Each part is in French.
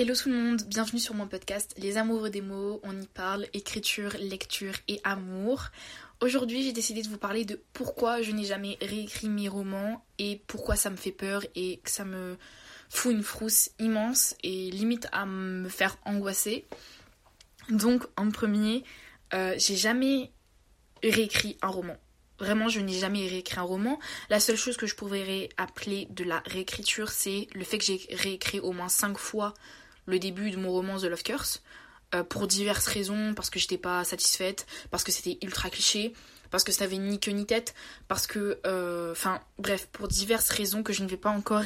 Hello tout le monde, bienvenue sur mon podcast Les amoureux des mots, on y parle écriture, lecture et amour. Aujourd'hui j'ai décidé de vous parler de pourquoi je n'ai jamais réécrit mes romans et pourquoi ça me fait peur et que ça me fout une frousse immense et limite à me faire angoisser. Donc en premier, euh, j'ai jamais réécrit un roman. Vraiment, je n'ai jamais réécrit un roman. La seule chose que je pourrais appeler de la réécriture, c'est le fait que j'ai réécrit au moins 5 fois le début de mon roman The Love Curse. Euh, pour diverses raisons, parce que j'étais pas satisfaite, parce que c'était ultra cliché, parce que ça avait ni queue ni tête, parce que. euh, Enfin, bref, pour diverses raisons que je ne vais pas encore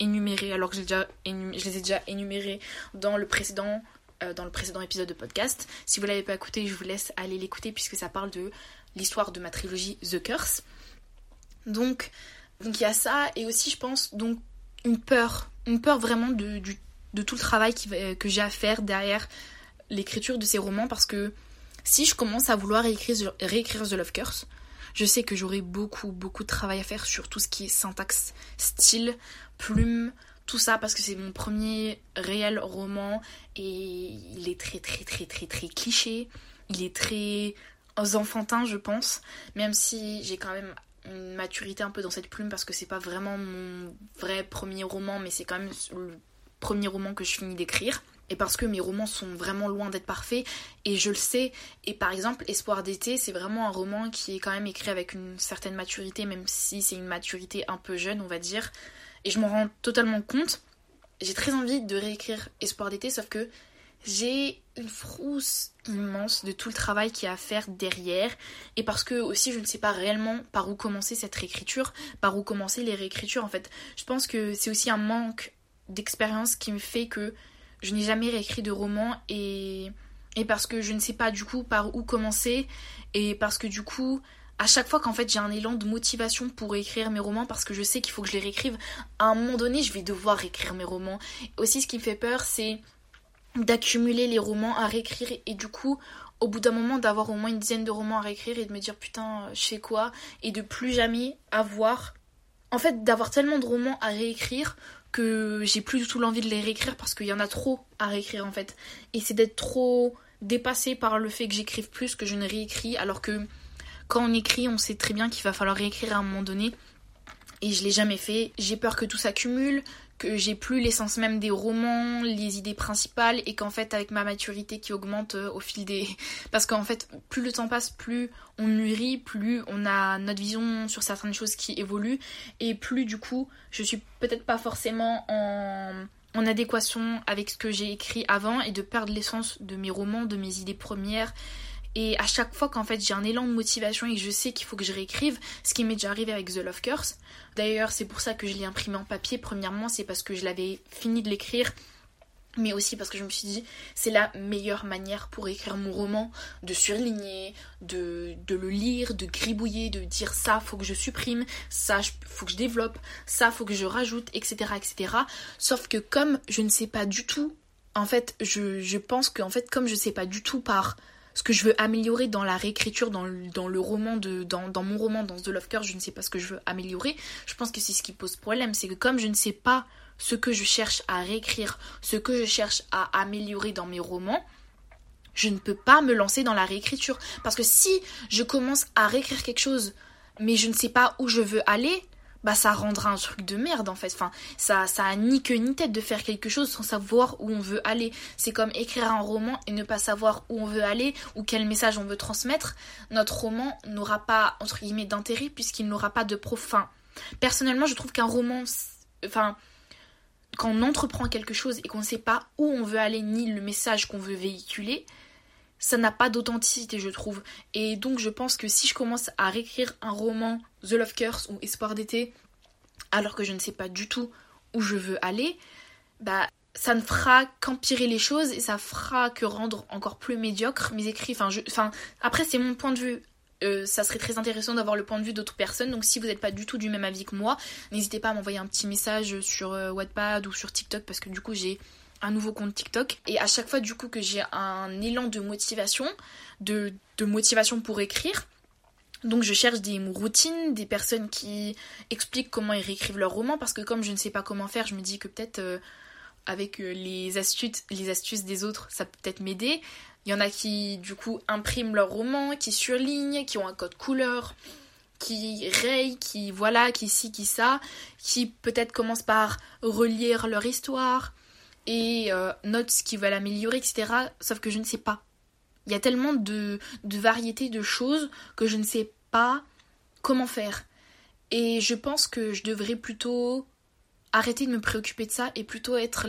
énumérer, alors que déjà je les ai déjà énumérées dans le précédent. euh, dans le précédent épisode de podcast. Si vous l'avez pas écouté, je vous laisse aller l'écouter puisque ça parle de l'histoire de ma trilogie The Curse. Donc, donc il y a ça et aussi je pense donc une peur, une peur vraiment de, du- de tout le travail va- que j'ai à faire derrière l'écriture de ces romans parce que si je commence à vouloir réécrire, The Love Curse, je sais que j'aurai beaucoup beaucoup de travail à faire sur tout ce qui est syntaxe, style, plume, tout ça parce que c'est mon premier réel roman et il est très très très très très cliché, il est très enfantin je pense, même si j'ai quand même une maturité un peu dans cette plume parce que c'est pas vraiment mon vrai premier roman mais c'est quand même premier roman que je finis d'écrire. Et parce que mes romans sont vraiment loin d'être parfaits et je le sais. Et par exemple Espoir d'été c'est vraiment un roman qui est quand même écrit avec une certaine maturité même si c'est une maturité un peu jeune on va dire. Et je m'en rends totalement compte. J'ai très envie de réécrire Espoir d'été sauf que j'ai une frousse immense de tout le travail qu'il y a à faire derrière. Et parce que aussi je ne sais pas réellement par où commencer cette réécriture, par où commencer les réécritures en fait. Je pense que c'est aussi un manque d'expérience qui me fait que je n'ai jamais réécrit de roman et, et parce que je ne sais pas du coup par où commencer et parce que du coup à chaque fois qu'en fait j'ai un élan de motivation pour écrire mes romans parce que je sais qu'il faut que je les réécrive, à un moment donné je vais devoir écrire mes romans. Aussi ce qui me fait peur c'est d'accumuler les romans à réécrire et du coup au bout d'un moment d'avoir au moins une dizaine de romans à réécrire et de me dire putain je fais quoi? Et de plus jamais avoir en fait d'avoir tellement de romans à réécrire que j'ai plus du tout l'envie de les réécrire parce qu'il y en a trop à réécrire en fait. Et c'est d'être trop dépassé par le fait que j'écrive plus que je ne réécris alors que quand on écrit on sait très bien qu'il va falloir réécrire à un moment donné. Et je l'ai jamais fait. J'ai peur que tout s'accumule que j'ai plus l'essence même des romans, les idées principales et qu'en fait avec ma maturité qui augmente euh, au fil des parce qu'en fait plus le temps passe plus on mûrit, plus on a notre vision sur certaines choses qui évoluent et plus du coup je suis peut-être pas forcément en en adéquation avec ce que j'ai écrit avant et de perdre l'essence de mes romans, de mes idées premières et à chaque fois qu'en fait j'ai un élan de motivation et que je sais qu'il faut que je réécrive, ce qui m'est déjà arrivé avec The Love Curse. D'ailleurs, c'est pour ça que je l'ai imprimé en papier. Premièrement, c'est parce que je l'avais fini de l'écrire. Mais aussi parce que je me suis dit, c'est la meilleure manière pour écrire mon roman, de surligner, de, de le lire, de gribouiller, de dire ça faut que je supprime, ça faut que je développe, ça faut que je rajoute, etc. etc. Sauf que comme je ne sais pas du tout, en fait, je, je pense qu'en fait, comme je sais pas du tout par ce que je veux améliorer dans la réécriture, dans le, roman, dans, dans mon roman, dans The Love Curse, je ne sais pas ce que je veux améliorer. Je pense que c'est ce qui pose problème, c'est que comme je ne sais pas ce que je cherche à réécrire, ce que je cherche à améliorer dans mes romans, je ne peux pas me lancer dans la réécriture. Parce que si je commence à réécrire quelque chose, mais je ne sais pas où je veux aller, bah ça rendra un truc de merde en fait. Enfin, ça, ça a ni queue ni tête de faire quelque chose sans savoir où on veut aller. C'est comme écrire un roman et ne pas savoir où on veut aller ou quel message on veut transmettre. Notre roman n'aura pas, entre guillemets, d'intérêt puisqu'il n'aura pas de profin. Personnellement, je trouve qu'un roman, enfin, quand on entreprend quelque chose et qu'on ne sait pas où on veut aller ni le message qu'on veut véhiculer, ça n'a pas d'authenticité, je trouve. Et donc, je pense que si je commence à réécrire un roman, The Love Curse ou Espoir d'été, alors que je ne sais pas du tout où je veux aller, bah, ça ne fera qu'empirer les choses et ça fera que rendre encore plus médiocre mes écrits. Enfin, après, c'est mon point de vue. Euh, ça serait très intéressant d'avoir le point de vue d'autres personnes. Donc si vous n'êtes pas du tout du même avis que moi, n'hésitez pas à m'envoyer un petit message sur euh, Wattpad ou sur TikTok parce que du coup j'ai un nouveau compte TikTok. Et à chaque fois du coup que j'ai un élan de motivation, de motivation pour écrire, donc je cherche des routines, des personnes qui expliquent comment ils réécrivent leur roman parce que comme je ne sais pas comment faire, je me dis que peut-être euh, avec euh, les astuces, les astuces des autres, ça peut peut-être m'aider. Il y en a qui, du coup, impriment leur roman, qui surlignent, qui ont un code couleur, qui rayent, qui voilà, qui ci, qui ça, qui peut-être commencent par relire leur histoire et euh, notent ce qu'ils veulent améliorer, etc. Sauf que je ne sais pas. Il y a tellement de, variétés de choses que je ne sais comment faire. Et je pense que je devrais plutôt arrêter de me préoccuper de ça et plutôt être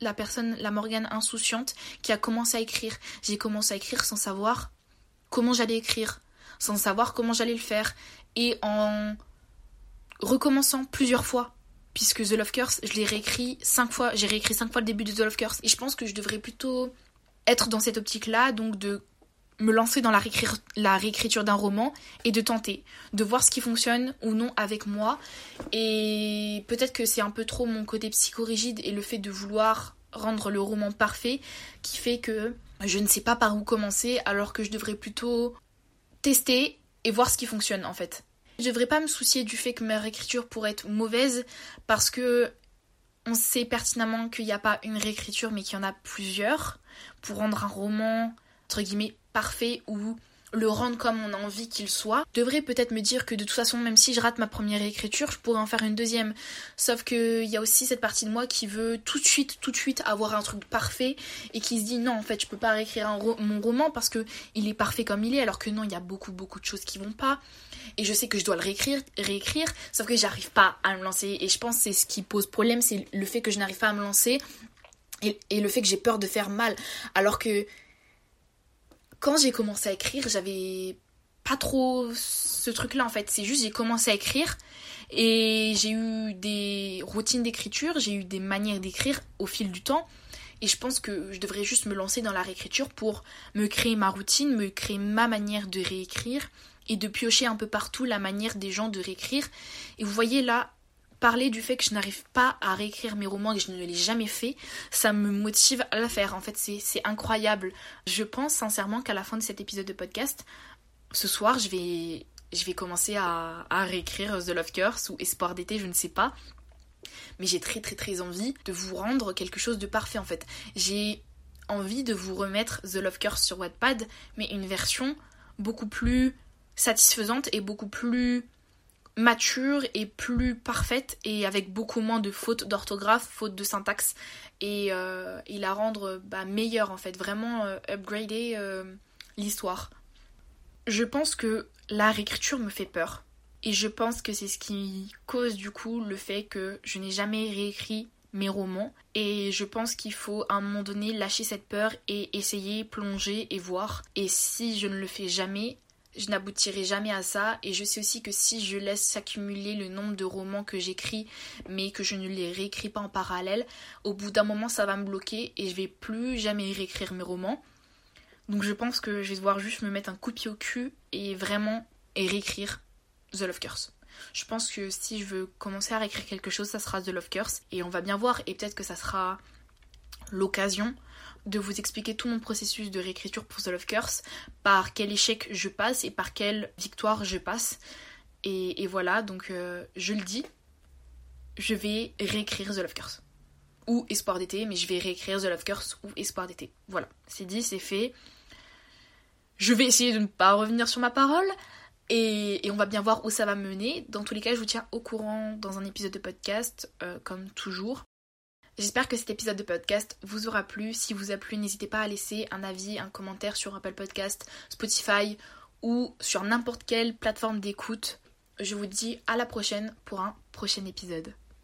la personne, la Morgane insouciante qui a commencé à écrire. J'ai commencé à écrire sans savoir comment j'allais écrire, sans savoir comment j'allais le faire et en recommençant plusieurs fois. Puisque The Love Curse, je l'ai réécrit cinq fois, j'ai réécrit cinq fois le début de The Love Curse. Et je pense que je devrais plutôt être dans cette optique-là, donc de me lancer dans la, réécriture d'un roman et de tenter, de voir ce qui fonctionne ou non avec moi. Et peut-être que c'est un peu trop mon côté psychorigide et le fait de vouloir rendre le roman parfait qui fait que je ne sais pas par où commencer alors que je devrais plutôt tester et voir ce qui fonctionne en fait. Je devrais pas me soucier du fait que ma réécriture pourrait être mauvaise parce que on sait pertinemment qu'il n'y a pas une réécriture mais qu'il y en a plusieurs pour rendre un roman entre guillemets parfait ou le rendre comme on a envie qu'il soit, devrait peut-être me dire que de toute façon, même si je rate ma première écriture, je pourrais en faire une deuxième. Sauf qu'il y a aussi cette partie de moi qui veut tout de suite, tout de suite avoir un truc parfait et qui se dit non, en fait, je peux pas réécrire mon roman parce que il est parfait comme il est, alors que non, il y a beaucoup, beaucoup de choses qui vont pas. Et je sais que je dois le réécrire, réécrire sauf que j'arrive pas à me lancer. Et je pense que c'est ce qui pose problème, c'est le fait que je n'arrive pas à me lancer et, et le fait que j'ai peur de faire mal. Alors que quand j'ai commencé à écrire, j'avais pas trop ce truc-là en fait. C'est juste j'ai commencé à écrire et j'ai eu des routines d'écriture, j'ai eu des manières d'écrire au fil du temps. Et je pense que je devrais juste me lancer dans la réécriture pour me créer ma routine, me créer ma manière de réécrire et de piocher un peu partout la manière des gens de réécrire. Et vous voyez là, parler du fait que je n'arrive pas à réécrire mes romans et que je ne l'ai jamais fait, ça me motive à le faire. En fait, c'est incroyable. Je pense sincèrement qu'à la fin de cet épisode de podcast, ce soir, je vais, commencer à, à réécrire The Love Curse ou Espoir d'été, je ne sais pas. Mais j'ai très très très envie de vous rendre quelque chose de parfait en fait. J'ai envie de vous remettre The Love Curse sur Wattpad, mais une version beaucoup plus satisfaisante et beaucoup plus mature et plus parfaite et avec beaucoup moins de fautes d'orthographe, fautes de syntaxe et, euh, la rendre bah, meilleure en fait, vraiment euh, upgrader euh, l'histoire. Je pense que la réécriture me fait peur et je pense que c'est ce qui cause du coup le fait que je n'ai jamais réécrit mes romans et je pense qu'il faut à un moment donné lâcher cette peur et essayer, plonger et voir. Et si je ne le fais jamais, je n'aboutirai jamais à ça et je sais aussi que si je laisse s'accumuler le nombre de romans que j'écris mais que je ne les réécris pas en parallèle, au bout d'un moment ça va me bloquer et je vais plus jamais réécrire mes romans. Donc je pense que je vais devoir juste me mettre un coup de pied au cul et vraiment réécrire The Love Curse. Je pense que si je veux commencer à réécrire quelque chose, ça sera The Love Curse et on va bien voir et peut-être que ça sera l'occasion de vous expliquer tout mon processus de réécriture pour The Love Curse, par quel échec je passe et par quelle victoire je passe. Et, voilà, donc euh, je le dis, je vais réécrire The Love Curse. Ou Espoir d'été, mais je vais réécrire The Love Curse ou Espoir d'été. Voilà, c'est dit, c'est fait. Je vais essayer de ne pas revenir sur ma parole. Et, on va bien voir où ça va mener. Dans tous les cas, je vous tiens au courant dans un épisode de podcast, euh, comme toujours. J'espère que cet épisode de podcast vous aura plu. Si vous a plu, n'hésitez pas à laisser un avis, un commentaire sur Apple Podcast, Spotify ou sur n'importe quelle plateforme d'écoute. Je vous dis à la prochaine pour un prochain épisode.